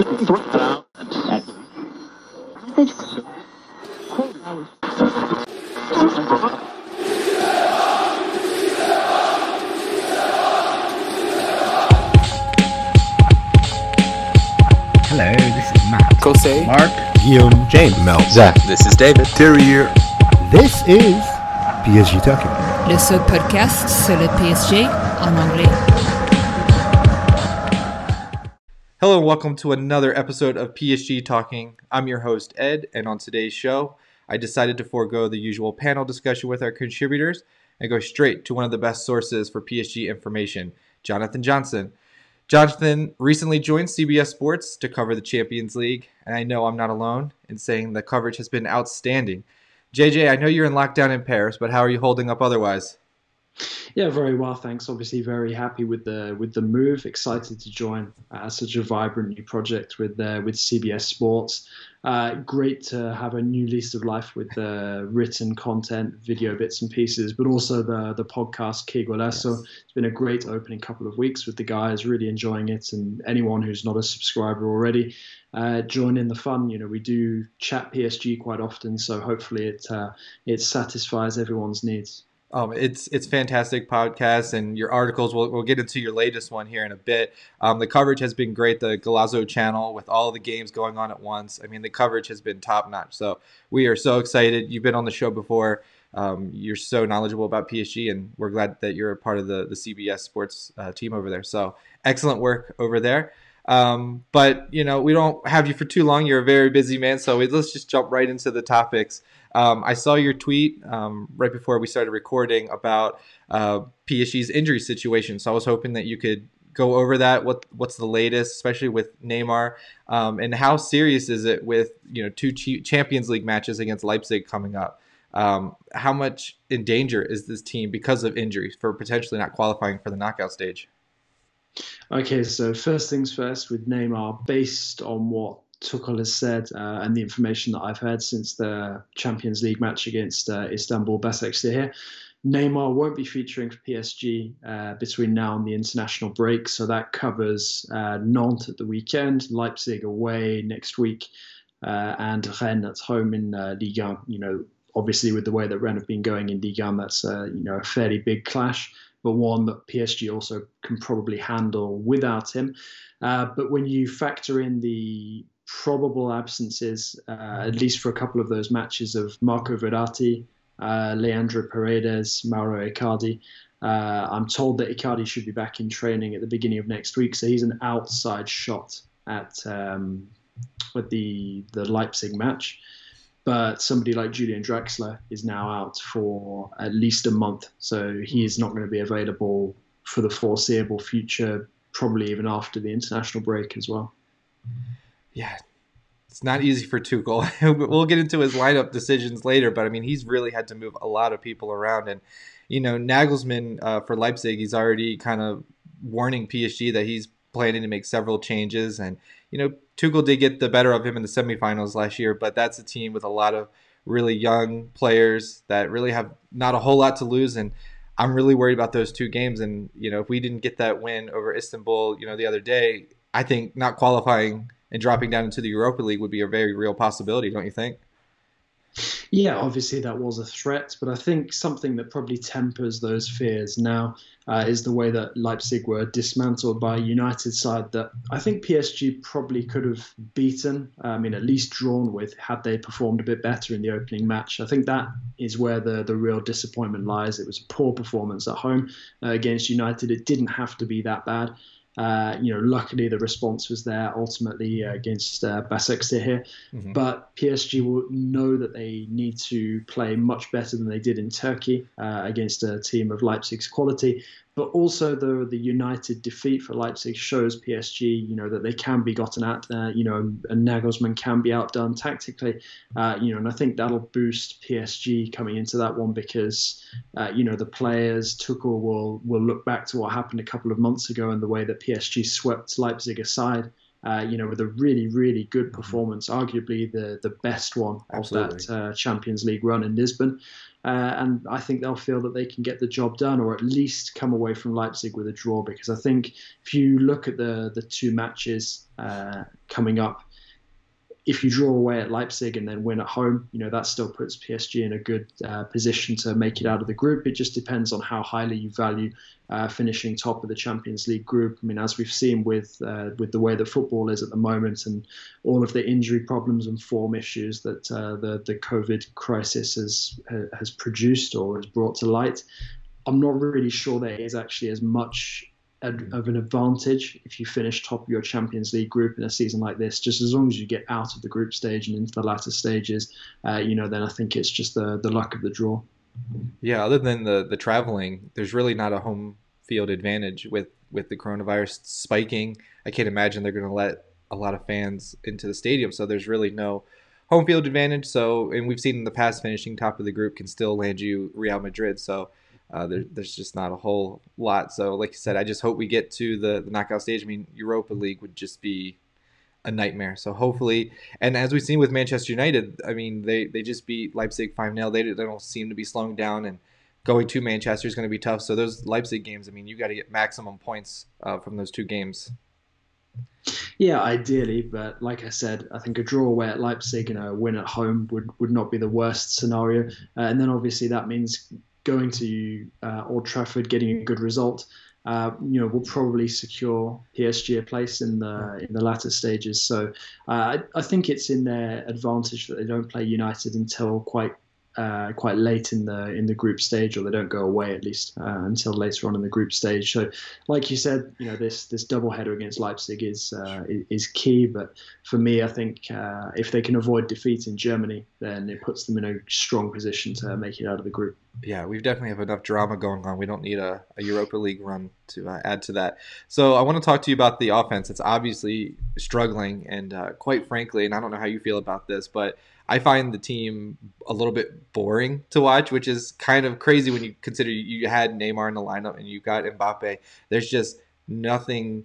Hello, this is Matt. Kosei. Mark. Guillaume, James, Mel, Zach. This is David. Terry here. This is PSG Talking. Le seul podcast sur le PSG en anglais. Hello and welcome to another episode of PSG Talking. I'm your host, Ed, and on today's show, I decided to forego the usual panel discussion with our contributors and go straight to one of the best sources for PSG information, Jonathan Johnson. Jonathan recently joined CBS Sports to cover the Champions League, and I know I'm not alone in saying the coverage has been outstanding. JJ, I know you're in lockdown in Paris, but how are you holding up otherwise? Yeah, very well, thanks. Obviously, very happy with the with the move. Excited to join uh, such a vibrant new project with uh, with CBS Sports. Uh, great to have a new lease of life with the written content, video bits and pieces, but also the the podcast Kigola. So it's been a great opening couple of weeks with the guys. Really enjoying it, and anyone who's not a subscriber already, uh, join in the fun. You know, we do chat PSG quite often, so hopefully it uh, it satisfies everyone's needs. Um, it's it's fantastic podcast and your articles. We'll, we'll get into your latest one here in a bit. Um, the coverage has been great. The Golazo channel with all the games going on at once. I mean, the coverage has been top notch. So we are so excited. You've been on the show before. Um, you're so knowledgeable about PSG, and we're glad that you're a part of the the CBS Sports uh, team over there. So excellent work over there. Um, but you know, we don't have you for too long. You're a very busy man, so let's just jump right into the topics. Um, I saw your tweet um, right before we started recording about uh, PSG's injury situation. So I was hoping that you could go over that. What what's the latest, especially with Neymar, um, and how serious is it with you know two Champions League matches against Leipzig coming up? Um, how much in danger is this team because of injuries for potentially not qualifying for the knockout stage? Okay, so first things first with Neymar, based on what Tuchel has said uh, and the information that I've heard since the Champions League match against uh, Istanbul Basaksehir, Neymar won't be featuring for PSG uh, between now and the international break. So that covers uh, Nantes at the weekend, Leipzig away next week, uh, and Rennes at home in uh, Ligue 1. You know, obviously with the way that Rennes have been going in Ligue 1, that's you know a fairly big clash but one that PSG also can probably handle without him. Uh, but when you factor in the probable absences, uh, at least for a couple of those matches of Marco Verratti, uh, Leandro Paredes, Mauro Icardi, uh, I'm told that Icardi should be back in training at the beginning of next week, so he's an outside shot at um, the the Leipzig match but somebody like Julian Draxler is now out for at least a month, so he is not going to be available for the foreseeable future, probably even after the international break as well. Yeah, it's not easy for Tuchel. we'll get into his lineup decisions later, but I mean, he's really had to move a lot of people around, and you know, Nagelsmann uh, for Leipzig, he's already kind of warning PSG that he's planning to make several changes, and you know, Tuchel did get the better of him in the semifinals last year, but that's a team with a lot of really young players that really have not a whole lot to lose. And I'm really worried about those two games. And, you know, if we didn't get that win over Istanbul, you know, the other day, I think not qualifying and dropping down into the Europa League would be a very real possibility, don't you think? Yeah, obviously that was a threat, but I think something that probably tempers those fears now uh, is the way that Leipzig were dismantled by a United side that I think PSG probably could have beaten, I mean, at least drawn with, had they performed a bit better in the opening match. I think that is where the, the real disappointment lies. It was a poor performance at home uh, against United. It didn't have to be that bad. Uh, you know, luckily the response was there ultimately uh, against uh, here. Mm-hmm. But PSG will know that they need to play much better than they did in Turkey uh, against a team of Leipzig's quality. But also the the United defeat for Leipzig shows PSG, you know, that they can be gotten at. Uh, you know, and Nagelsmann can be outdone tactically. Uh, you know, and I think that'll boost PSG coming into that one because, uh, you know, the players Tuchel will will look back to what happened a couple of months ago and the way that PSG swept Leipzig aside. Uh, you know, with a really, really good mm-hmm. performance, arguably the the best one Absolutely. of that uh, Champions League run in Lisbon. Uh, and I think they'll feel that they can get the job done, or at least come away from Leipzig with a draw. Because I think if you look at the the two matches uh, coming up, if you draw away at Leipzig and then win at home, you know that still puts PSG in a good uh, position to make it out of the group. It just depends on how highly you value uh, finishing top of the Champions League group. I mean, as we've seen with uh, with the way that football is at the moment and all of the injury problems and form issues that uh, the the COVID crisis has has produced or has brought to light, I'm not really sure there is actually as much of an advantage if you finish top of your Champions League group in a season like this. Just as long as you get out of the group stage and into the latter stages, uh, you know, then I think it's just the the luck of the draw. Yeah, other than the the traveling, there's really not a home field advantage with with the coronavirus spiking. I can't imagine they're going to let a lot of fans into the stadium, so there's really no home field advantage. So, and we've seen in the past, finishing top of the group can still land you Real Madrid. So uh, there, there's just not a whole lot. So, like you said, I just hope we get to the, the knockout stage. I mean, Europa League would just be a nightmare. So hopefully, and as we've seen with Manchester United, I mean, they, they just beat Leipzig 5 0. They, they don't seem to be slowing down, and going to Manchester is going to be tough. So, those Leipzig games, I mean, you got to get maximum points uh, from those two games. Yeah, ideally, but like I said, I think a draw away at Leipzig and a win at home would, would not be the worst scenario. Uh, and then obviously that means going to uh, Old Trafford, getting a good result, uh, you know, will probably secure PSG a place in the in the latter stages. So uh, I, I, think it's in their advantage that they don't play United until quite uh, quite late in the in the group stage, or they don't go away at least uh, until later on in the group stage. So, like you said, you know this this double header against Leipzig is uh, is key. But for me, I think uh, if they can avoid defeat in Germany, then it puts them in a strong position to make it out of the group. Yeah, we definitely have enough drama going on. We don't need a, a Europa League run to uh, add to that. So I want to talk to you about the offense. It's obviously struggling, and uh, quite frankly, and I don't know how you feel about this, but I find the team a little bit boring to watch, which is kind of crazy when you consider you had Neymar in the lineup and you got Mbappe. There's just nothing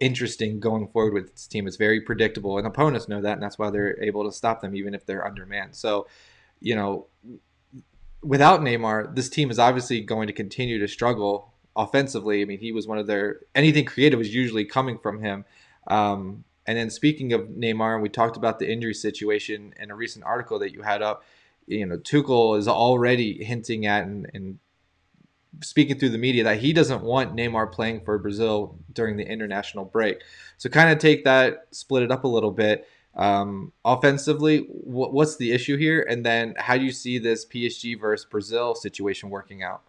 interesting going forward with this team. It's very predictable, and opponents know that, and that's why they're able to stop them even if they're undermanned. So, you know, without Neymar, this team is obviously going to continue to struggle offensively. I mean, he was one of their anything creative was usually coming from him. Um, and then speaking of Neymar, we talked about the injury situation in a recent article that you had up. You know, Tuchel is already hinting at and, and speaking through the media that he doesn't want Neymar playing for Brazil during the international break. So kind of take that, split it up a little bit. Um, offensively, what's the issue here? And then how do you see this PSG versus Brazil situation working out?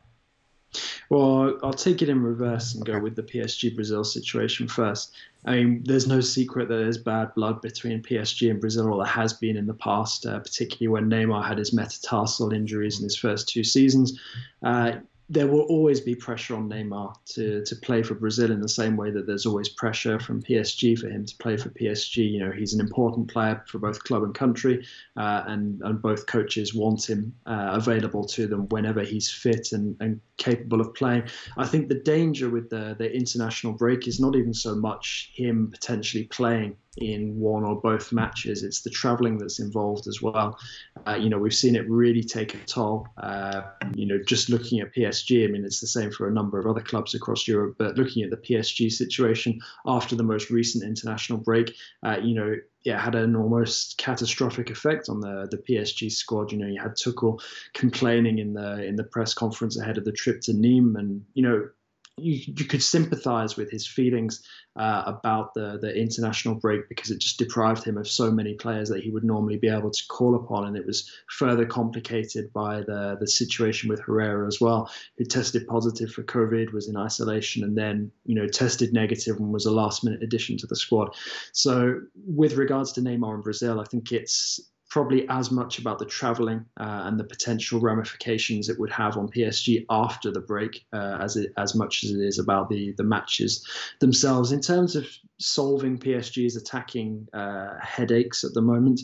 Well, I'll take it in reverse and go with the PSG Brazil situation first. I mean, there's no secret that there's bad blood between PSG and Brazil, or there has been in the past, uh, particularly when Neymar had his metatarsal injuries in his first two seasons. Uh, there will always be pressure on Neymar to, to play for Brazil in the same way that there's always pressure from PSG for him to play for PSG. You know, he's an important player for both club and country, uh, and, and both coaches want him uh, available to them whenever he's fit and, and capable of playing. I think the danger with the, the international break is not even so much him potentially playing in one or both matches. It's the travelling that's involved as well. Uh, you know, we've seen it really take a toll. Uh, you know, just looking at PSG, I mean, it's the same for a number of other clubs across Europe, but looking at the PSG situation after the most recent international break, uh, you know, yeah, had an almost catastrophic effect on the the PSG squad. You know, you had Tuchel complaining in the in the press conference ahead of the trip to Nîmes, and you know, you, you could sympathize with his feelings uh, about the the international break because it just deprived him of so many players that he would normally be able to call upon, and it was further complicated by the the situation with Herrera as well, who tested positive for COVID, was in isolation, and then you know tested negative and was a last minute addition to the squad. So with regards to Neymar in Brazil, I think it's probably as much about the travelling uh, and the potential ramifications it would have on PSG after the break uh, as it, as much as it is about the the matches themselves. In terms of solving PSG's attacking uh, headaches at the moment,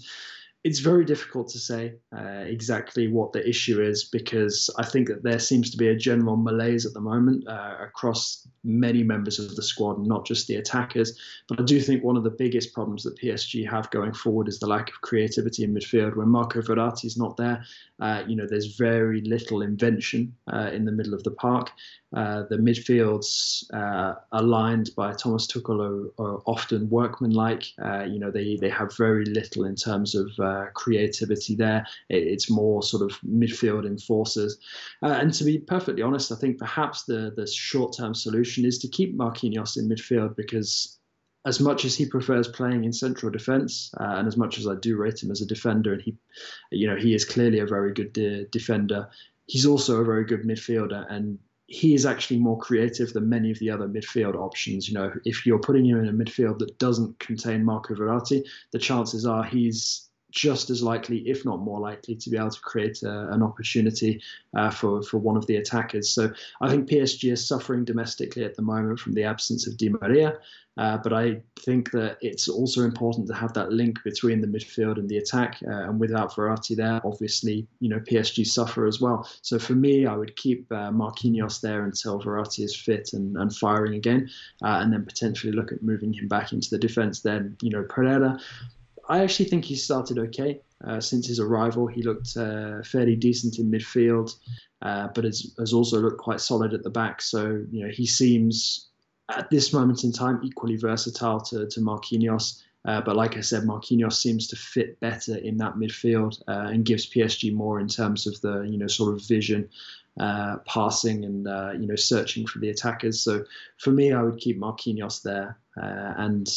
it's very difficult to say uh, exactly what the issue is because I think that there seems to be a general malaise at the moment uh, across many members of the squad, not just the attackers. But I do think one of the biggest problems that PSG have going forward is the lack of creativity in midfield. When Marco Verratti is not there, uh, you know, there's very little invention uh, in the middle of the park. Uh, the midfields uh, aligned by Thomas Tuchel are, are often workmanlike. Uh, you know, they, they have very little in terms of uh, creativity there. It, it's more sort of midfield enforcers. Uh, and to be perfectly honest, I think perhaps the, the short term solution is to keep Marquinhos in midfield because as much as he prefers playing in central defence, uh, and as much as I do rate him as a defender, and he, you know, he is clearly a very good de- defender. He's also a very good midfielder, and he is actually more creative than many of the other midfield options. You know, if you're putting him in a midfield that doesn't contain Marco Verratti, the chances are he's just as likely, if not more likely, to be able to create a, an opportunity uh, for for one of the attackers. So I think PSG is suffering domestically at the moment from the absence of Di Maria, uh, but I think that it's also important to have that link between the midfield and the attack. Uh, and without Verratti there, obviously, you know PSG suffer as well. So for me, I would keep uh, Marquinhos there until Verratti is fit and, and firing again, uh, and then potentially look at moving him back into the defence. Then you know Pereira I actually think he started okay uh, since his arrival. He looked uh, fairly decent in midfield, uh, but has, has also looked quite solid at the back. So you know he seems at this moment in time equally versatile to to Marquinhos. Uh, but like I said, Marquinhos seems to fit better in that midfield uh, and gives PSG more in terms of the you know sort of vision, uh, passing, and you know searching for the attackers. So for me, I would keep Marquinhos there, and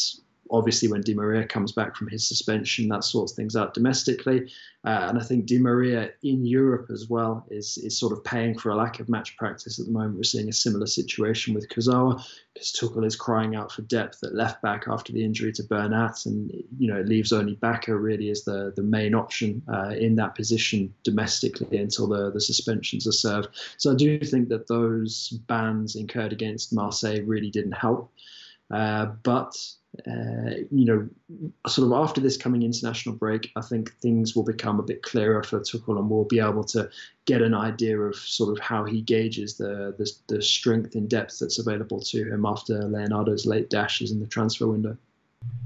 obviously when Di Maria comes back from his suspension, that sorts things out domestically. Uh, and I think Di Maria in Europe as well is is sort of paying for a lack of match practice at the moment. We're seeing a similar situation with Kurzawa because Tuchel is crying out for depth at left back after the injury to Bernat, and you know it leaves only Bakker really as the the main option uh, in that position domestically until the the suspensions are served. So I do think that those bans incurred against Marseille really didn't help. Uh, but uh, you know, sort of after this coming international break, I think things will become a bit clearer for Tuchel, and we'll be able to get an idea of sort of how he gauges the the, the strength and depth that's available to him after Leonardo's late dashes in the transfer window.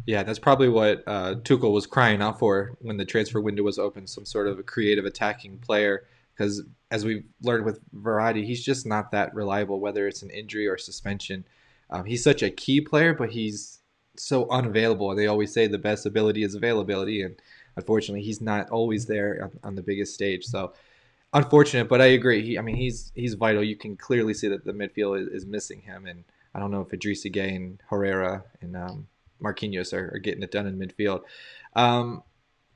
Yeah, that's probably what uh, Tuchel was crying out for when the transfer window was open. Some sort of a creative attacking player, because as we've learned with Verratti, he's just not that reliable, whether it's an injury or suspension. Um, he's such a key player, but he's so unavailable. They always say the best ability is availability, and unfortunately, he's not always there on, on the biggest stage. So unfortunate, but I agree. He, I mean, he's he's vital. You can clearly see that the midfield is, is missing him, and I don't know if Idrissa Gueye and Herrera and um, Marquinhos are, are, getting it done in midfield. Um,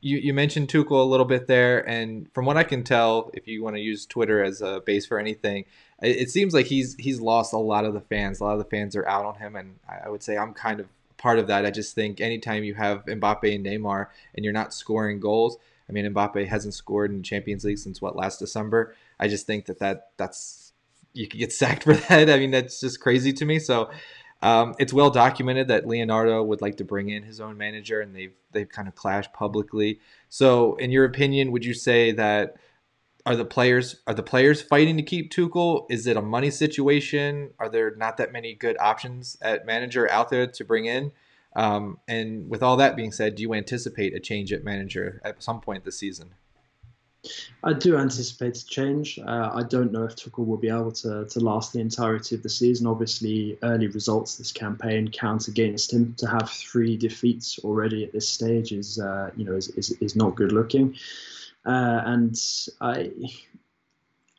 you, you mentioned Tuchel a little bit there, and from what I can tell, if you want to use Twitter as a base for anything, it, it seems like he's he's lost a lot of the fans. A lot of the fans are out on him, and I, I would say I'm kind of part of that. I just think anytime you have Mbappe and Neymar and you're not scoring goals, I mean Mbappe hasn't scored in Champions League since what last December. I just think that that that's you could get sacked for that. I mean that's just crazy to me. So um, it's well documented that Leonardo would like to bring in his own manager, and they've they've kind of clashed publicly. So, in your opinion, would you say that are the players are the players fighting to keep Tuchel? Is it a money situation? Are there not that many good options at manager out there to bring in? Um, and with all that being said, do you anticipate a change at manager at some point this season? I do anticipate a change. Uh, I don't know if Tuchel will be able to, to last the entirety of the season. Obviously, early results this campaign count against him. To have three defeats already at this stage is, uh, you know, is, is, is not good looking. Uh, and I,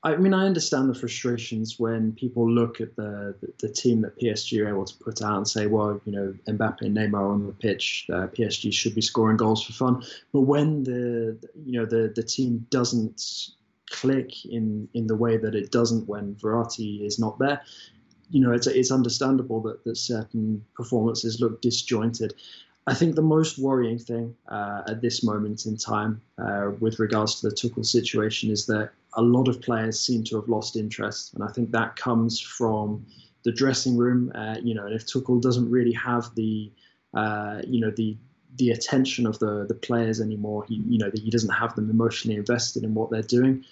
I mean, I understand the frustrations when people look at the, the, team that PSG are able to put out and say, well, you know, Mbappe and Neymar on the pitch, uh, PSG should be scoring goals for fun. But when the you know the the team doesn't click in in the way that it doesn't when Verratti is not there, you know, it's it's understandable that that certain performances look disjointed. I think the most worrying thing uh, at this moment in time uh, with regards to the Tuchel situation is that a lot of players seem to have lost interest, and I think that comes from the dressing room. Uh, you know, and if Tuchel doesn't really have the, uh, you know, the the attention of the the players anymore. He you know that he doesn't have them emotionally invested in what they're doing.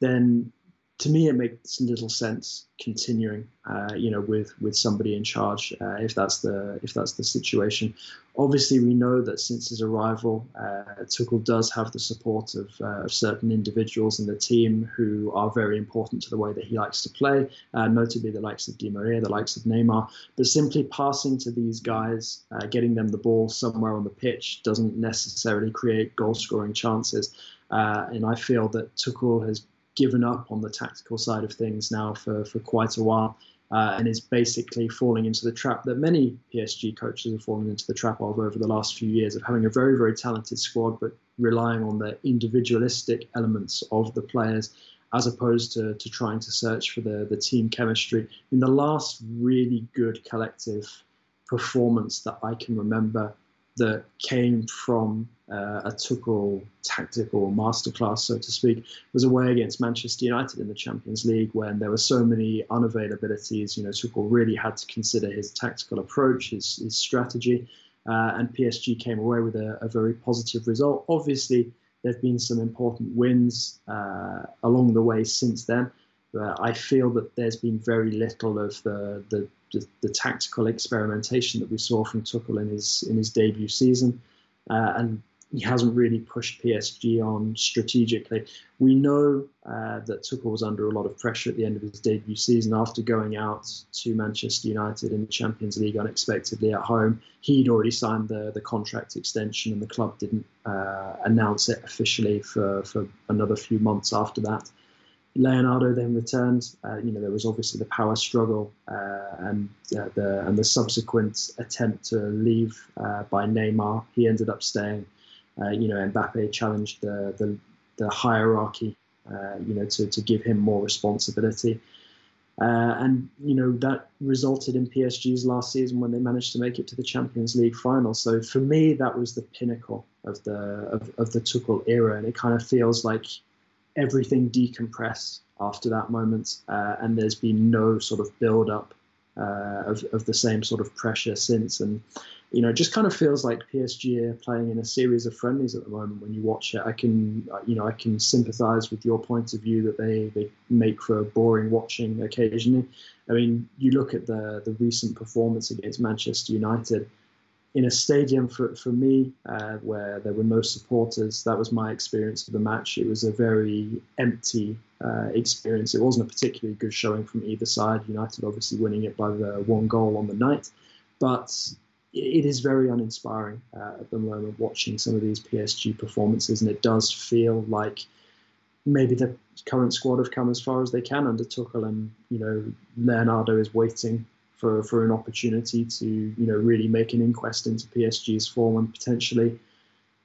Then to me, it makes little sense continuing, uh, you know, with with somebody in charge uh, if that's the if that's the situation. Obviously, we know that since his arrival, uh, Tuchel does have the support of, uh, of, certain individuals in the team who are very important to the way that he likes to play, uh, notably the likes of Di Maria, the likes of Neymar. But simply passing to these guys, uh, getting them the ball somewhere on the pitch, doesn't necessarily create goal scoring chances. And I feel that Tuchel has given up on the tactical side of things now for, for quite a while. Uh, and is basically falling into the trap that many PSG coaches have fallen into the trap of over the last few years of having a very, very talented squad, but relying on the individualistic elements of the players as opposed to, to trying to search for the, the team chemistry. In the last really good collective performance that I can remember that came from uh, a Tuchel tactical masterclass, so to speak, was away against Manchester United in the Champions League when there were so many unavailabilities. You know, Tuchel really had to consider his tactical approach, his, his strategy, uh, and PSG came away with a, a, very positive result. Obviously, there have been some important wins uh, along the way since then. But I feel that there's been very little of the, the the, the, tactical experimentation that we saw from Tuchel in his in his debut season, uh, and he hasn't really pushed PSG on strategically. We know uh, that Tuchel was under a lot of pressure at the end of his debut season after going out to Manchester United in the Champions League unexpectedly at home. He'd already signed the, the contract extension, and the club didn't uh, announce it officially for, for another few months after that. Leonardo then returned. Uh, you know, there was obviously the power struggle uh, and uh, the and the subsequent attempt to leave uh, by Neymar. He ended up staying. Uh, you know, Mbappe challenged the the, the hierarchy. Uh, you know, to to give him more responsibility. and you know that resulted in PSG's last season when they managed to make it to the Champions League final. So for me, that was the pinnacle of the of, of the Tuchel era, and it kind of feels like everything decompress after that moment, uh, and there's been no sort of build up uh, of, of the same sort of pressure since. And you know, it just kind of feels like PSG are playing in a series of friendlies at the moment. When you watch it, I can uh, you know I can sympathise with your point of view that they they make for boring watching occasionally. I mean, you look at the the recent performance against Manchester United in a stadium for, for me uh, where there were no supporters. That was my experience of the match. It was a very empty uh, experience. It wasn't a particularly good showing from either side. United obviously winning it by the one goal on the night, but it is very uninspiring uh, at the moment watching some of these PSG performances, and it does feel like maybe the current squad have come as far as they can under Tuchel, and you know Leonardo is waiting for, for an opportunity to you know really make an inquest into PSG's form and potentially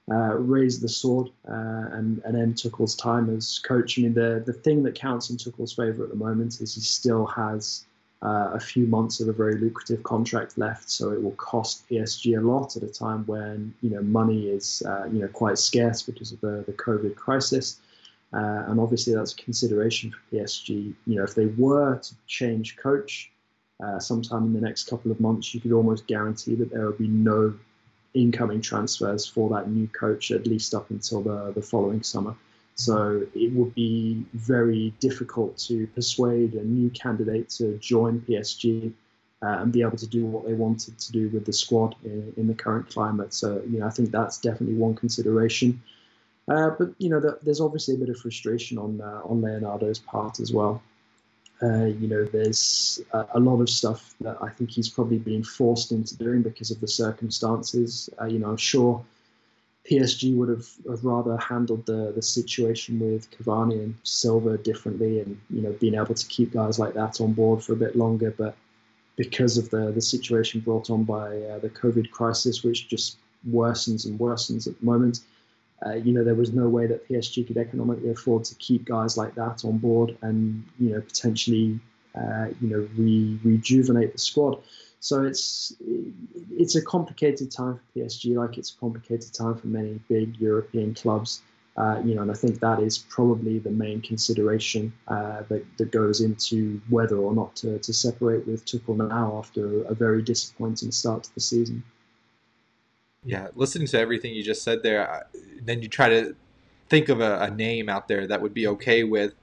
uh, raise the sword uh, and, and end Tuchel's time as coach. I mean, the, the thing that counts in Tuchel's favour at the moment is he still has uh, a few months of a very lucrative contract left, so it will cost PSG a lot at a time when you know money is uh, you know quite scarce because of the, the COVID crisis. Uh, and obviously, that's a consideration for PSG. You know, if they were to change coach, uh, sometime in the next couple of months, you could almost guarantee that there will be no incoming transfers for that new coach, at least up until the, the following summer. So it would be very difficult to persuade a new candidate to join PSG uh, and be able to do what they wanted to do with the squad in, in, the current climate. So, you know, I think that's definitely one consideration. Uh, but you know, the, there's obviously a bit of frustration on uh, on Leonardo's part as well. Uh, you know, there's a, a, lot of stuff that I think he's probably been forced into doing because of the circumstances. Uh, you know, I'm sure PSG would have, have, rather handled the, the situation with Cavani and Silva differently and, you know, being able to keep guys like that on board for a bit longer. But because of the, the situation brought on by uh, the COVID crisis, which just worsens and worsens at the moment, uh, you know, there was no way that PSG could economically afford to keep guys like that on board and, you know, potentially, uh, you know, re- rejuvenate the squad. So it's it's a complicated time for PSG, like it's a complicated time for many big European clubs. Uh, you know, and I think that is probably the main consideration uh, that, that goes into whether or not to, to separate with Tuchel now after a very disappointing start to the season. Yeah, listening to everything you just said there, then you try to think of a, a name out there that would be okay with,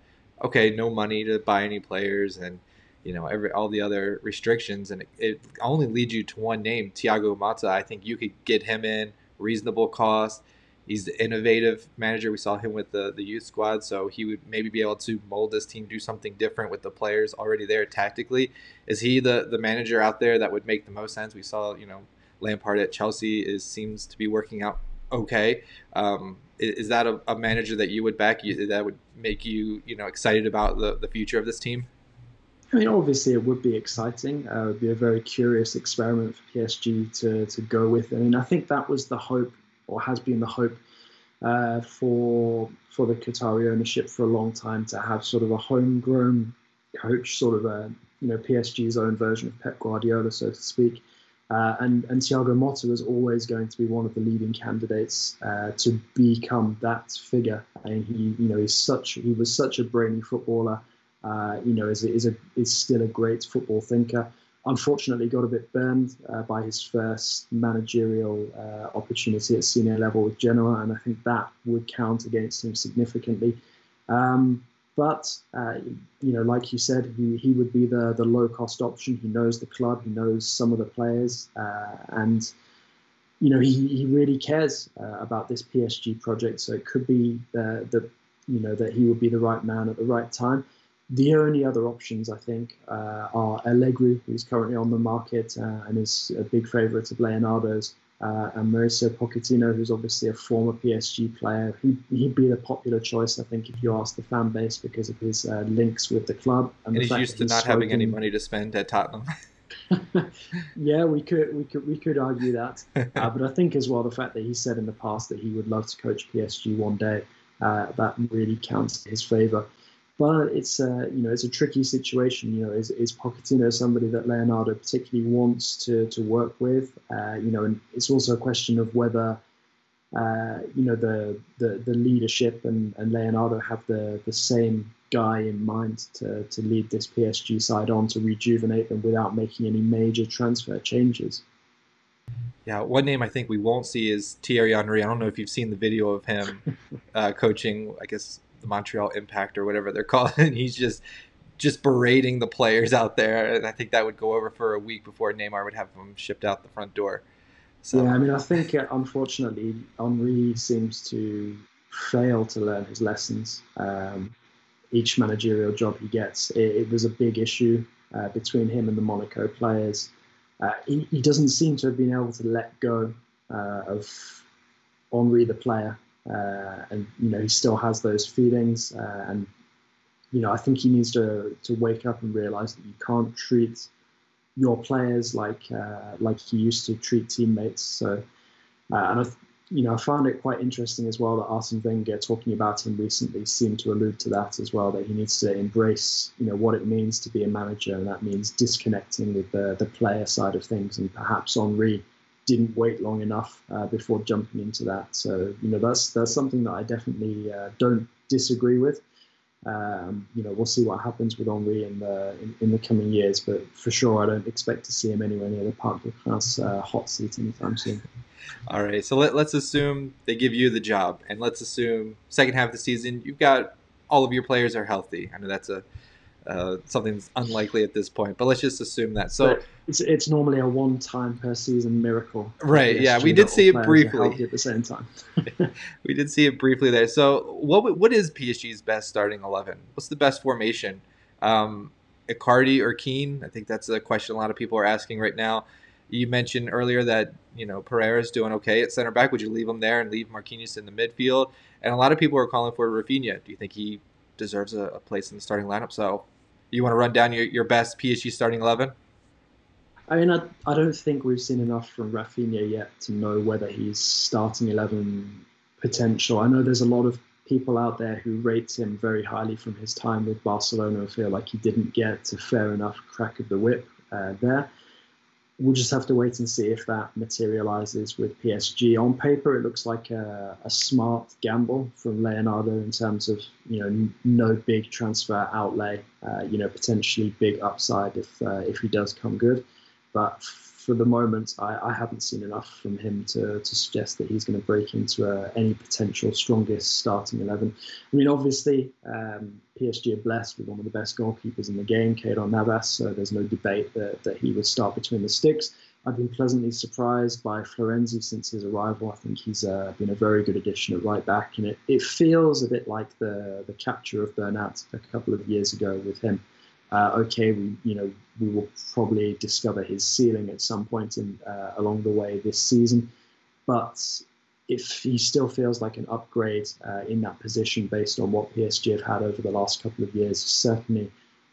okay, no money to buy any players and you know every all the other restrictions, and it, it only leads you to one name, Thiago Motta. I think you could get him in reasonable cost. He's the innovative manager. We saw him with the, the youth squad, so he would maybe be able to mold this team, do something different with the players already there tactically. Is he the, the manager out there that would make the most sense? We saw, you know, Lampard at Chelsea is seems to be working out okay. Um, is, is, that a, a, manager that you would back? You, that would make you, you know, excited about the, the future of this team? I mean, obviously, it would be exciting. Uh, it would be a very curious experiment for PSG to, to go with. I mean, I think that was the hope or has been the hope uh, for for the Qatari ownership for a long time to have sort of a homegrown coach, sort of a you know PSG's own version of Pep Guardiola, so to speak. Uh, and and Thiago Motta was always going to be one of the leading candidates uh, to become that figure. And he, you know, he's such he was such a brainy footballer. Uh, you know, is is a is still a great football thinker unfortunately got a bit burned uh, by his first managerial uh, opportunity at senior level with Genoa, and I think that would count against him significantly. Um, but uh, you know, like you said, he, he would be the the low cost option. He knows the club, he knows some of the players, uh, and you know he, he really cares uh, about this PSG project. So it could be the the you know that he would be the right man at the right time. The only other options, I think, uh, are Allegri, who's currently on the market uh, and is a big favourite of Leonardo's, uh, and Mauricio Pochettino, who's obviously a former PSG player. He, would be the popular choice, I think, if you ask the fan base because of his uh, links with the club. And, and he's used to he's not spoken... having any money to spend at Tottenham. yeah, we could we could we could argue that, uh, but I think as well the fact that he said in the past that he would love to coach PSG one day uh, that really counts in his favour but it's a you know it's a tricky situation. You know, is, is Pochettino somebody that Leonardo particularly wants to to work with? Uh, you know, and it's also a question of whether uh, you know the, the the leadership and, and Leonardo have the the same guy in mind to to lead this PSG side on to rejuvenate them without making any major transfer changes. Yeah, one name I think we won't see is Thierry Henry. I don't know if you've seen the video of him uh, coaching. I guess the Montreal Impact or whatever they're called, and he's just just berating the players out there. And I think that would go over for a week before Neymar would have them shipped out the front door. So. Yeah, I mean, I think uh, unfortunately Henry seems to fail to learn his lessons. Um, each managerial job he gets, it, it was a big issue uh, between him and the Monaco players. Uh, he, he, doesn't seem to have been able to let go uh, of Henry the player and you know he still has those feelings, uh, and you know I think he needs to to wake up and realize that you can't treat your players like uh, like he used to treat teammates. So, uh, and I, you know, I found it quite interesting as well that Arsene Wenger talking about him recently seemed to allude to that as well. That he needs to embrace, you know, what it means to be a manager, and that means disconnecting with the the player side of things, and perhaps Henry didn't wait long enough uh, before jumping into that. So you know that's that's something that I definitely uh, don't disagree with. Um, you know we'll see what happens with Henry in the in, in, the coming years, but for sure I don't expect to see him anywhere near the Parc des Princes uh, hot seat anytime soon. All right, so let, let's assume they give you the job, and let's assume second half of the season you've got all of your players are healthy. I know that's a uh, something's unlikely at this point, but let's just assume that. So it's it's normally a one time per season miracle. Right. Yeah, we did see it briefly at the same time. we did see it briefly there. So what what is PSG's best starting eleven? What's the best formation? Um, Icardi or Kean? I think that's a question a lot of people are asking right now. You mentioned earlier that you know Pereira's doing okay at center back. Would you leave him there and leave Marquinhos in the midfield? And a lot of people are calling for Rafinha. Do you think he deserves a, a place in the starting lineup? So you want to run down your, your best PSG starting 11? I mean, I, I don't think we've seen enough from Rafinha yet to know whether he's starting 11 potential. I know there's a lot of people out there who rate him very highly from his time with Barcelona feel like he didn't get a fair enough crack of the whip uh, there we'll just have to wait and see if that materializes with PSG. On paper, it looks like a, a, smart gamble from Leonardo in terms of you know no big transfer outlay, uh, you know potentially big upside if uh, if he does come good. But for the moment, I, I, haven't seen enough from him to, to suggest that he's going to break into uh, any potential strongest starting 11. I mean, obviously, um, PSG are blessed with one of the best goalkeepers in the game, Keylor Navas, so there's no debate that, that he would start between the sticks. I've been pleasantly surprised by Florenzi since his arrival. I think he's uh, been a very good addition at right back, and it, it feels a bit like the, the capture of Bernat a couple of years ago with him uh, okay, we you know we will probably discover his ceiling at some point in uh, along the way this season, but if he still feels like an upgrade uh, in that position based on what PSG have had over the last couple of years, certainly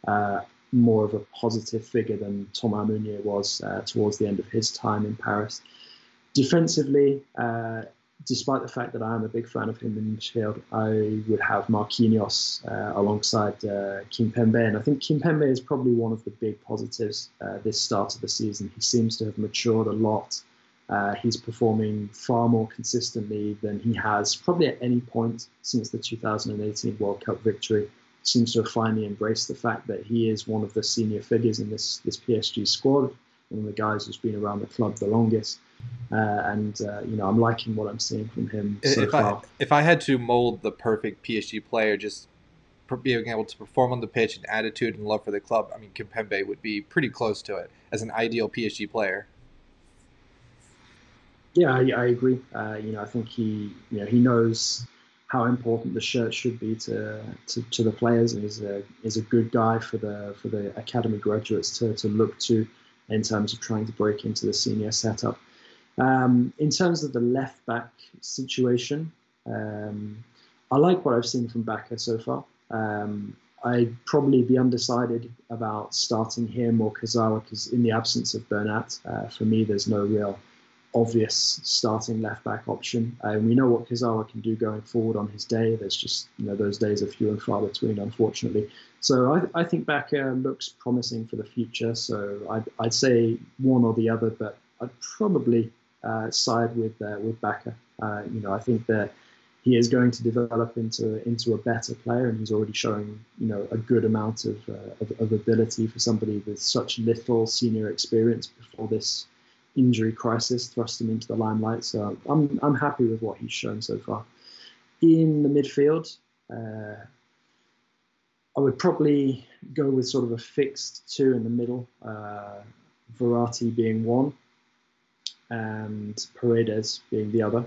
uh, more of a positive figure than Thomas Meunier was uh, towards the end of his time in Paris. Defensively, uh, despite the fact that I am a big fan of him in midfield, I would have Marquinhos uh, alongside uh, Kimpembe. And I think Kimpembe is probably one of the big positives uh, this start of the season. He seems to have matured a lot. Uh, he's performing far more consistently than he has probably at any point since the 2018 World Cup victory. Seems to have finally embraced the fact that he is one of the senior figures in this, this PSG squad, one of the guys who's been around the club the longest. Uh, and uh, you know, I'm liking what I'm seeing from him so if far. I, if I had to mold the perfect PSG player, just being able to perform on the pitch and attitude and love for the club, I mean, Kimpembe would be pretty close to it as an ideal PSG player. Yeah, I, I agree. Uh, you know, I think he, you know, he knows how important the shirt should be to, to, to the players, and is a is a good guy for the for the academy graduates to, to look to in terms of trying to break into the senior setup. Um, in terms of the left back situation, um, I like what I've seen from Bakker so far. Um, I'd probably be undecided about starting him or Kurzawa because, in the absence of Bernat, uh, for me, there's no real obvious starting left back option. Uh, we know what Kurzawa can do going forward on his day. There's just you know those days are few and far between, unfortunately. So I, I think Bakker looks promising for the future. So I'd, I'd say one or the other, but I'd probably side with uh, with Bakker. Uh, you know, I think that he is going to develop into into a better player, and he's already showing you know a good amount of, uh, of, of ability for somebody with such little senior experience before this injury crisis thrust him into the limelight. So I'm I'm happy with what he's shown so far. In the midfield, uh, I would probably go with sort of a fixed two in the middle, uh, Verratti being one, and Paredes being the other.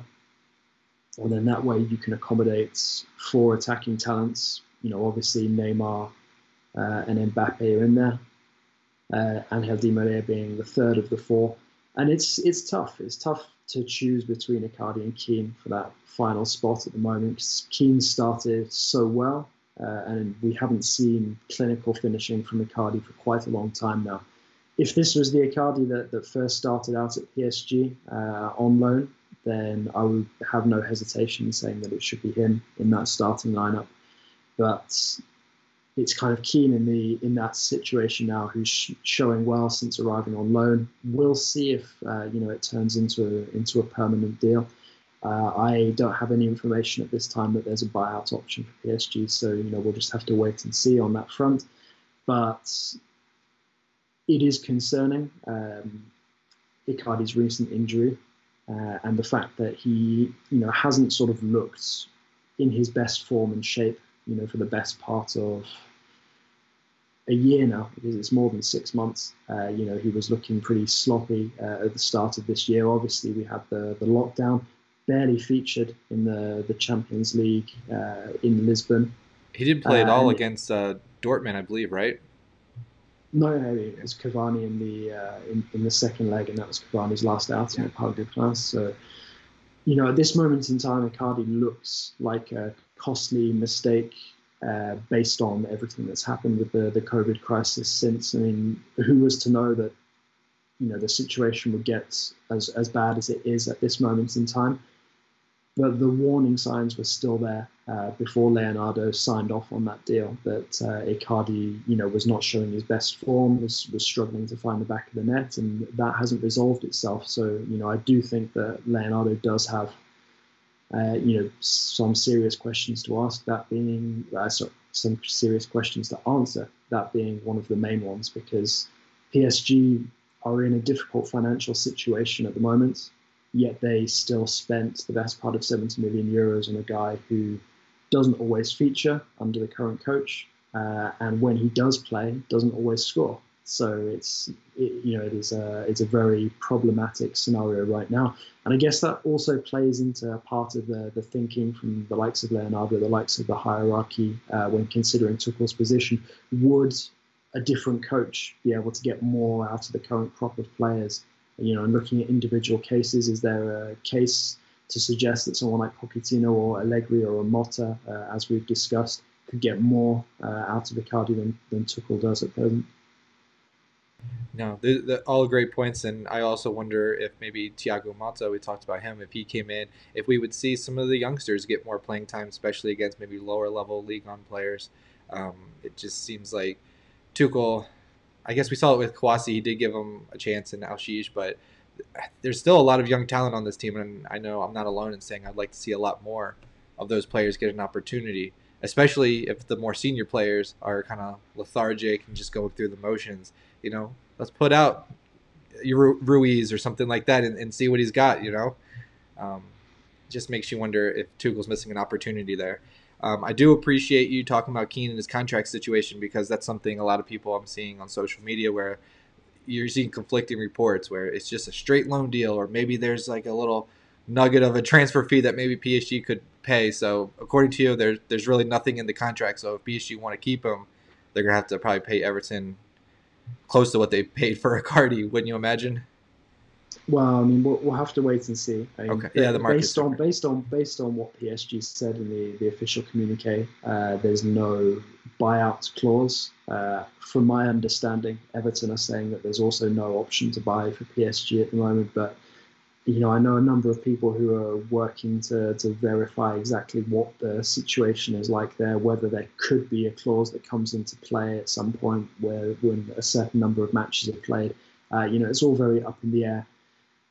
And then that way you can accommodate four attacking talents. You know, obviously Neymar uh, and Mbappe are in there. Uh, Angel Di Maria being the third of the four. And it's it's tough. It's tough to choose between Icardi and Kean for that final spot at the moment. Kean started so well, uh, and we haven't seen clinical finishing from Icardi for quite a long time now if this was the Icardi that, that first started out at PSG uh, on loan, then I would have no hesitation in saying that it should be him in that starting lineup. But it's kind of Kean in the in that situation now, who's sh- showing well since arriving on loan. We'll see if uh, you know it turns into a, into a permanent deal. Uh, I don't have any information at this time that there's a buyout option for PSG, so you know we'll just have to wait and see on that front. But it is concerning. Um, Icardi's recent injury uh, and the fact that he, you know, hasn't sort of looked in his best form and shape, you know, for the best part of a year now, because it's more than six months. Uh, you know, he was looking pretty sloppy uh, at the start of this year. Obviously, we had the, the lockdown, barely featured in the, the Champions League uh, in Lisbon. He didn't play at all against uh, Dortmund, I believe, right? No, no, it was Cavani in the uh, in, in the second leg, and that was Cavani's last outing yeah. at Parc des Princes. So, you know, at this moment in time, Icardi looks like a costly mistake uh, based on everything that's happened with the the COVID crisis since. I mean, who was to know that you know the situation would get as as bad as it is at this moment in time? But the warning signs were still there uh, before Leonardo signed off on that deal. That uh, Icardi, you know, was not showing his best form, was was struggling to find the back of the net, and that hasn't resolved itself. So, you know, I do think that Leonardo does have, uh, you know, some serious questions to ask. That being, uh, sorry, some serious questions to answer. That being one of the main ones, because PSG are in a difficult financial situation at the moment, yet they still spent the best part of 70 million euros on a guy who doesn't always feature under the current coach, uh, and when he does play, doesn't always score. So it's it, you know it is a it's a very problematic scenario right now, and I guess that also plays into part of the the thinking from the likes of Leonardo, the likes of the hierarchy uh, when considering Tuchel's position. Would a different coach be able to get more out of the current crop of players? You know, and looking at individual cases, is there a case to suggest that someone like Pochettino or Allegri or Motta, uh, as we've discussed, could get more uh, out of Icardi than, than Tuchel does at present? No, all great points, and I also wonder if maybe Thiago Motta, we talked about him, if he came in, if we would see some of the youngsters get more playing time, especially against maybe lower level league on players. Um, it just seems like Tuchel. I guess we saw it with Kouassi. He did give him a chance in Al-Shih, but there's still a lot of young talent on this team, and I know I'm not alone in saying I'd like to see a lot more of those players get an opportunity, especially if the more senior players are kind of lethargic and just going through the motions you know, let's put out Ruiz or something like that and, and see what he's got. You know, um, just makes you wonder if Tuchel's missing an opportunity there. Um, I do appreciate you talking about Kean and his contract situation because that's something a lot of people I'm seeing on social media where you're seeing conflicting reports where it's just a straight loan deal or maybe there's like a little nugget of a transfer fee that maybe PSG could pay. So according to you, there's there's really nothing in the contract. So if PSG want to keep him, they're gonna have to probably pay Everton close to what they paid for Icardi, wouldn't you imagine? Well, I mean, we'll, we'll have to wait and see. I mean, okay. Yeah, the market. Based on based on based on what PSG said in the, the official communique, uh, there's no buyout clause. Uh, from my understanding, Everton are saying that there's also no option to buy for PSG at the moment, but you know, I know a number of people who are working to, to verify exactly what the situation is like there, whether there could be a clause that comes into play at some point where when a certain number of matches are played. Uh, you know, it's all very up in the air.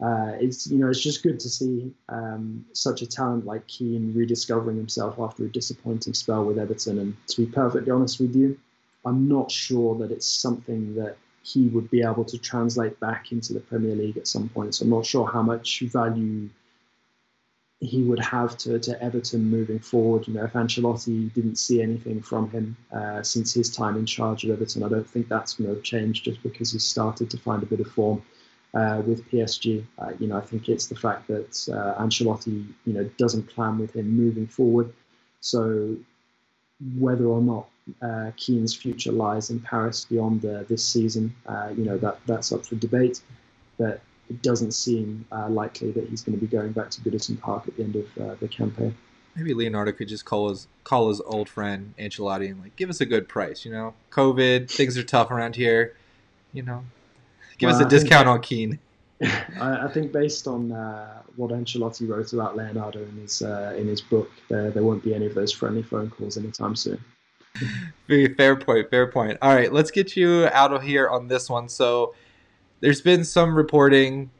Uh, it's you know, it's just good to see um, such a talent like Kean rediscovering himself after a disappointing spell with Everton. And to be perfectly honest with you, I'm not sure that it's something that he would be able to translate back into the Premier League at some point. So I'm not sure how much value he would have to, to Everton moving forward. You know, if Ancelotti didn't see anything from him uh, since his time in charge of Everton, I don't think that's going to change just because he's started to find a bit of form uh, with PSG. Uh, you know, I think it's the fact that uh, Ancelotti, you know, doesn't plan with him moving forward. So whether or not uh, Kean's future lies in Paris beyond uh, this season. Uh, you know that that's up for debate, but it doesn't seem uh, likely that he's going to be going back to Goodison Park at the end of the campaign. Maybe Leonardo could just call his call his old friend Ancelotti and like give us a good price. You know, COVID things are tough around here. You know, give well, us a I discount on Kean. I, I, think based on uh, what Ancelotti wrote about Leonardo in his uh, in his book, there there won't be any of those friendly phone calls anytime soon. fair point. Fair point. All right, let's get you out of here on this one. So, there's been some reporting,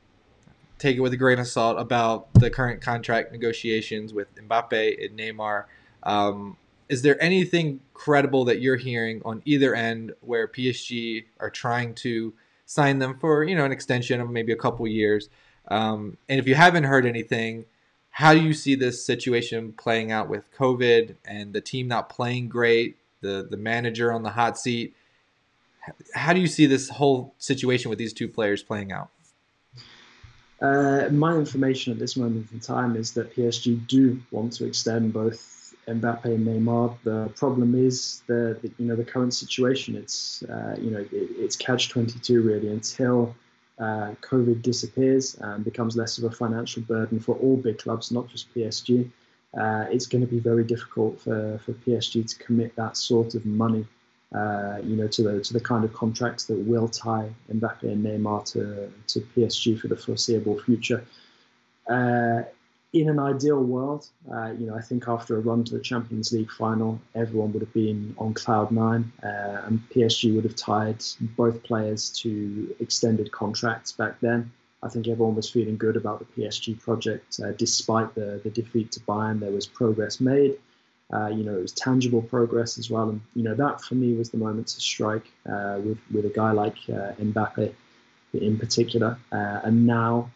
take it with a grain of salt, about the current contract negotiations with Mbappe and Neymar. Um, is there anything credible that you're hearing on either end where PSG are trying to sign them for you know an extension of maybe a couple years? Um, and if you haven't heard anything, how do you see this situation playing out with COVID and the team not playing great? the the manager on the hot seat. How do you see this whole situation with these two players playing out? Uh, my information at this moment in time is that PSG do want to extend both Mbappe and Neymar. The problem is the, the you know the current situation. It's uh, you know it, it's catch twenty two really until uh, COVID disappears and becomes less of a financial burden for all big clubs, not just PSG uh, it's going to be very difficult for, for PSG to commit that sort of money, uh, you know, to the to the kind of contracts that will tie Mbappe and Neymar to, to PSG for the foreseeable future. In an ideal world, uh, you know, I think after a run to the Champions League final, everyone would have been on cloud nine, uh, and PSG would have tied both players to extended contracts back then. I think everyone was feeling good about the PSG project, uh, despite the, the defeat to Bayern. There was progress made. Uh, you know, it was tangible progress as well, and you know that for me was the moment to strike uh, with with a guy like uh, Mbappe, in particular. And now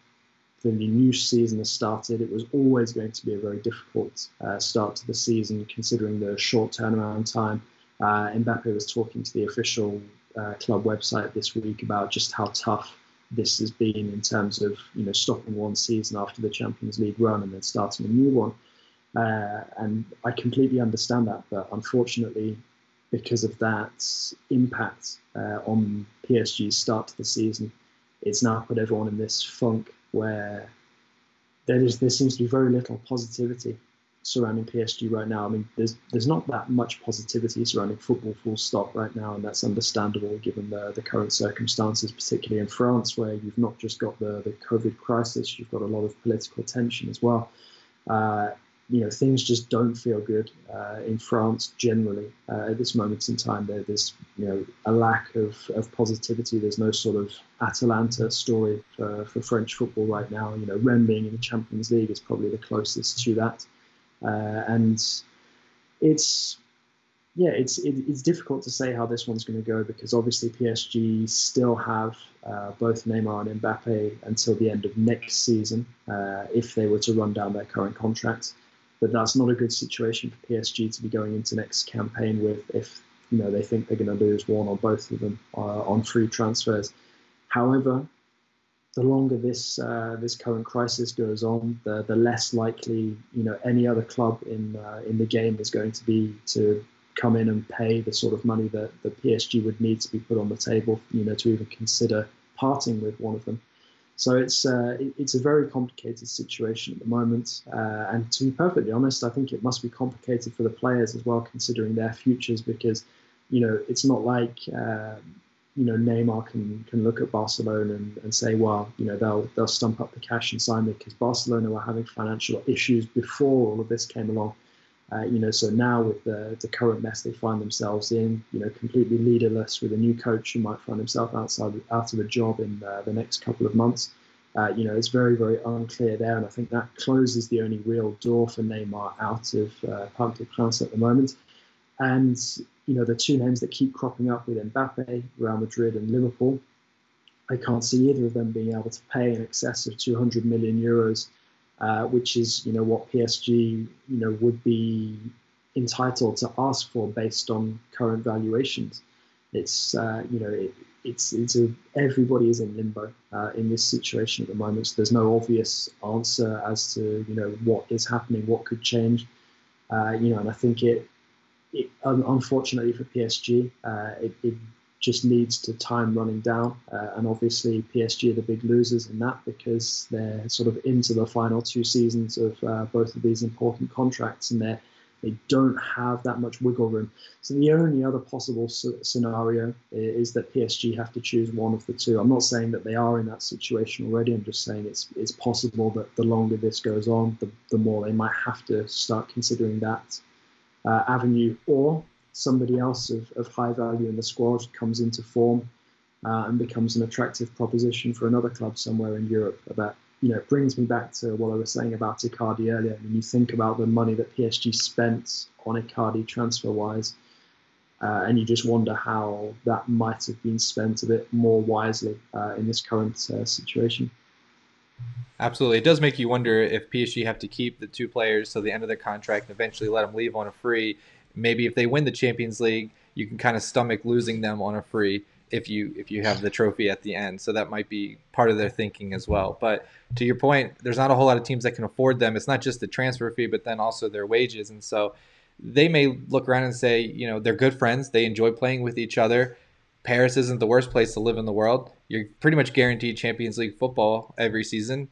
the new season has started. It was always going to be a very difficult uh, start to the season, considering the short turnaround time. Uh, Mbappe was talking to the official uh, club website this week about just how tough this has been in terms of you know stopping one season after the Champions League run and then starting a new one. Uh, and I completely understand that, but unfortunately, because of that impact uh, on PSG's start to the season, it's now put everyone in this funk where there is there seems to be very little positivity surrounding PSG right now. I mean, there's there's not that much positivity surrounding football, full stop, right now, and that's understandable given the the current circumstances, particularly in France, where you've not just got the the COVID crisis, you've got a lot of political tension as well. Uh, you know, things just don't feel good uh, in France generally uh, at this moment in time. There, there's you know a lack of, of positivity. There's no sort of Atalanta story for, for French football right now. You know, Rennes being in the Champions League is probably the closest to that, uh, and it's yeah, it's it, it's difficult to say how this one's going to go because obviously PSG still have uh, both Neymar and Mbappe until the end of next season uh, if they were to run down their current contracts but that's not a good situation for PSG to be going into next campaign with if you know they think they're going to lose one or both of them uh, on free transfers. However, the longer this uh, this current crisis goes on, the the less likely you know any other club in uh, in the game is going to be to come in and pay the sort of money that the PSG would need to be put on the table, you know, to even consider parting with one of them. So it's uh, it's a very complicated situation at the moment, uh, and to be perfectly honest, I think it must be complicated for the players as well, considering their futures. Because you know it's not like uh, you know Neymar can can look at Barcelona and, and say, well, you know they'll they'll stump up the cash and sign me because Barcelona were having financial issues before all of this came along. Uh, you know, so now with the, the current mess they find themselves in, you know, completely leaderless with a new coach who might find himself outside out of a job in uh, the next couple of months. Uh, you know, it's very, very unclear there, and I think that closes the only real door for Neymar out of uh, Parc des Princes at the moment. And you know, the two names that keep cropping up with Mbappe, Real Madrid, and Liverpool, I can't see either of them being able to pay in excess of 200 million euros uh, which is you know what PSG you know would be entitled to ask for based on current valuations. It's uh, you know it, it's it's a, everybody is in limbo uh, in this situation at the moment. So there's no obvious answer as to you know what is happening, what could change. Uh, you know, and I think it, it unfortunately for PSG, uh, it, it just leads to time running down. Uh, and obviously, PSG are the big losers in that because they're sort of into the final two seasons of uh, both of these important contracts and they they don't have that much wiggle room. So the only other possible scenario is that PSG have to choose one of the two. I'm not saying that they are in that situation already. I'm just saying it's it's possible that the longer this goes on, the, the more they might have to start considering that uh, avenue. Or somebody else of, of high value in the squad comes into form uh, and becomes an attractive proposition for another club somewhere in Europe. That you know it brings me back to what I was saying about Icardi earlier. When you think about the money that PSG spent on Icardi transfer wise, uh, and you just wonder how that might have been spent a bit more wisely uh, in this current uh, situation. Absolutely. It does make you wonder if PSG have to keep the two players till the end of their contract and eventually let them leave on a free maybe if they win the Champions League, you can kind of stomach losing them on a free if you if you have the trophy at the end. So that might be part of their thinking as well. But to your point, there's not a whole lot of teams that can afford them. It's not just the transfer fee, but then also their wages. And so they may look around and say, you know, they're good friends. They enjoy playing with each other. Paris isn't the worst place to live in the world. You're pretty much guaranteed Champions League football every season.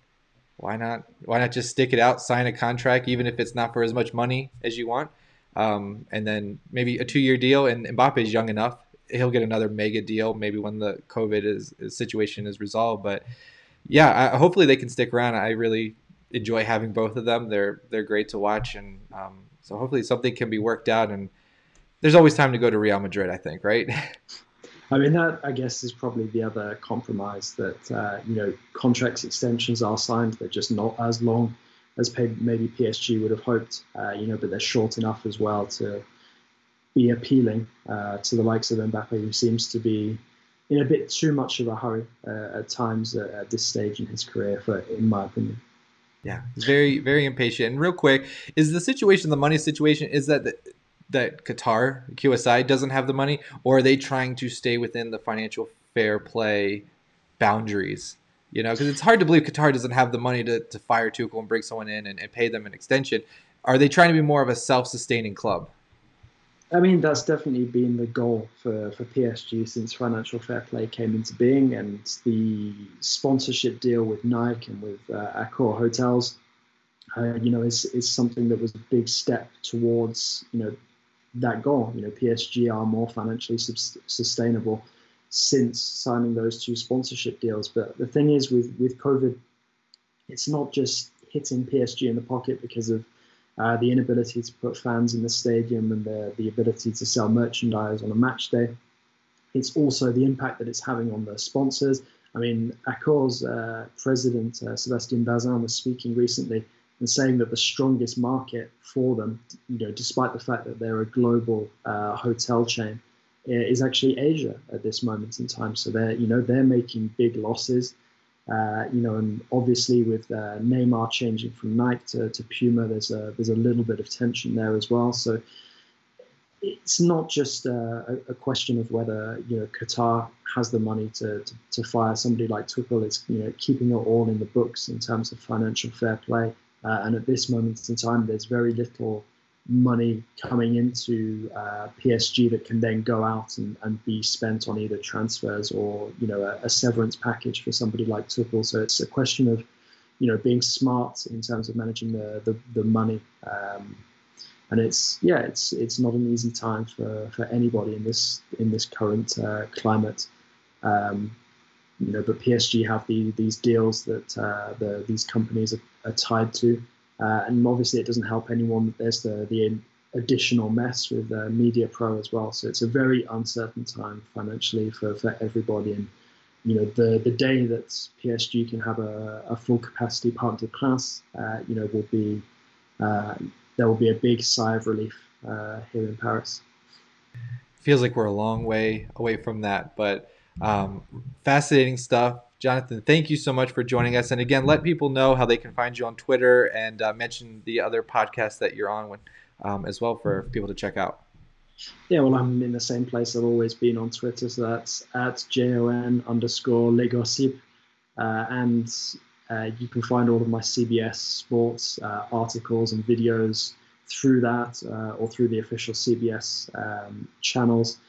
Why not? Why not just stick it out, sign a contract, even if it's not for as much money as you want? Um, and then maybe a two-year deal. And Mbappe is young enough; he'll get another mega deal maybe when the COVID is, situation is resolved. But yeah, I, hopefully they can stick around. I really enjoy having both of them. They're they're great to watch, and um, so hopefully something can be worked out. And there's always time to go to Real Madrid. I think, right? I mean, that I guess is probably the other compromise that uh, you know contracts extensions are signed, they're just not as long as maybe PSG would have hoped, uh, you know, but they're short enough as well to be appealing uh, to the likes of Mbappe, who seems to be in a bit too much of a hurry uh, at times uh, at this stage in his career, for in my opinion. Yeah, he's very very impatient. And real quick, is the situation the money situation is that the, that Qatar QSI doesn't have the money, or are they trying to stay within the financial fair play boundaries? You know, because it's hard to believe Qatar doesn't have the money to, to fire Tuchel and bring someone in and, and pay them an extension. Are they trying to be more of a self-sustaining club? I mean, that's definitely been the goal for, for PSG since financial fair play came into being, and the sponsorship deal with Nike and with uh, Accor Hotels, uh, you know, is, is something that was a big step towards, you know, that goal. You know, PSG are more financially sub- sustainable since signing those two sponsorship deals. But the thing is, with with COVID, it's not just hitting PSG in the pocket because of uh, the inability to put fans in the stadium and the, the ability to sell merchandise on a match day. It's also the impact that it's having on the sponsors. I mean, Accor's uh, president, uh, Sebastien Bazin, was speaking recently and saying that the strongest market for them, you know, despite the fact that they're a global uh, hotel chain, is actually Asia at this moment in time. So they're, you know, they're making big losses. Uh, you know, and obviously with uh, Neymar changing from Nike to, to Puma, there's a there's a little bit of tension there as well. So it's not just a, a question of whether you know Qatar has the money to, to, to, fire somebody like Tuchel. It's you know keeping it all in the books in terms of financial fair play. Uh, and at this moment in time, there's very little money coming into uh, PSG that can then go out and, and be spent on either transfers or you know a, a, severance package for somebody like Tuchel. So it's a question of you know being smart in terms of managing the the, the money. Um, and it's yeah, it's it's not an easy time for, for anybody in this in this current uh, climate. Um, you know, but PSG have the, these deals that uh, the, these companies are, are tied to. Uh, and obviously, it doesn't help anyone that there's the, the additional mess with uh, Mediapro as well. So it's a very uncertain time financially for, for everybody. And you know, the the day that PSG can have a, a full capacity des Princes, uh, you know, will be uh, there will be a big sigh of relief uh, here in Paris. Feels like we're a long way away from that, but um, fascinating stuff. Jonathan, thank you so much for joining us. And again, let people know how they can find you on Twitter and uh, mention the other podcasts that you're on um, as well for people to check out. Yeah, well, I'm in the same place I've always been on Twitter. So that's at jon underscore LeGossip. Uh, and uh, you can find all of my CBS sports uh, articles and videos through that uh, or through the official CBS um, channels.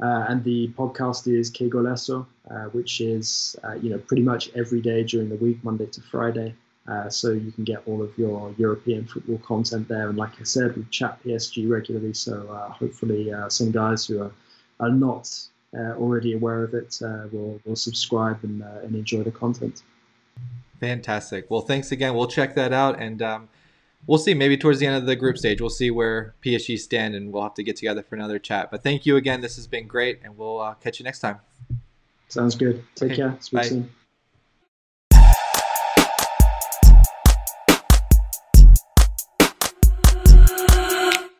Uh, and the podcast is Que Golazo, uh, which is uh, you know pretty much every day during the week, Monday to Friday. Uh, so you can get all of your European football content there. And like I said, we chat PSG regularly, so uh, hopefully uh, some guys who are, are not already aware of it will will subscribe and and enjoy the content. Fantastic. Well, thanks again. We'll check that out and. Um, we'll see. Maybe towards the end of the group stage, we'll see where PSG stand, and we'll have to get together for another chat. But thank you again. This has been great, and we'll uh, catch you next time. Sounds good. Take okay. care. Speak Bye. soon.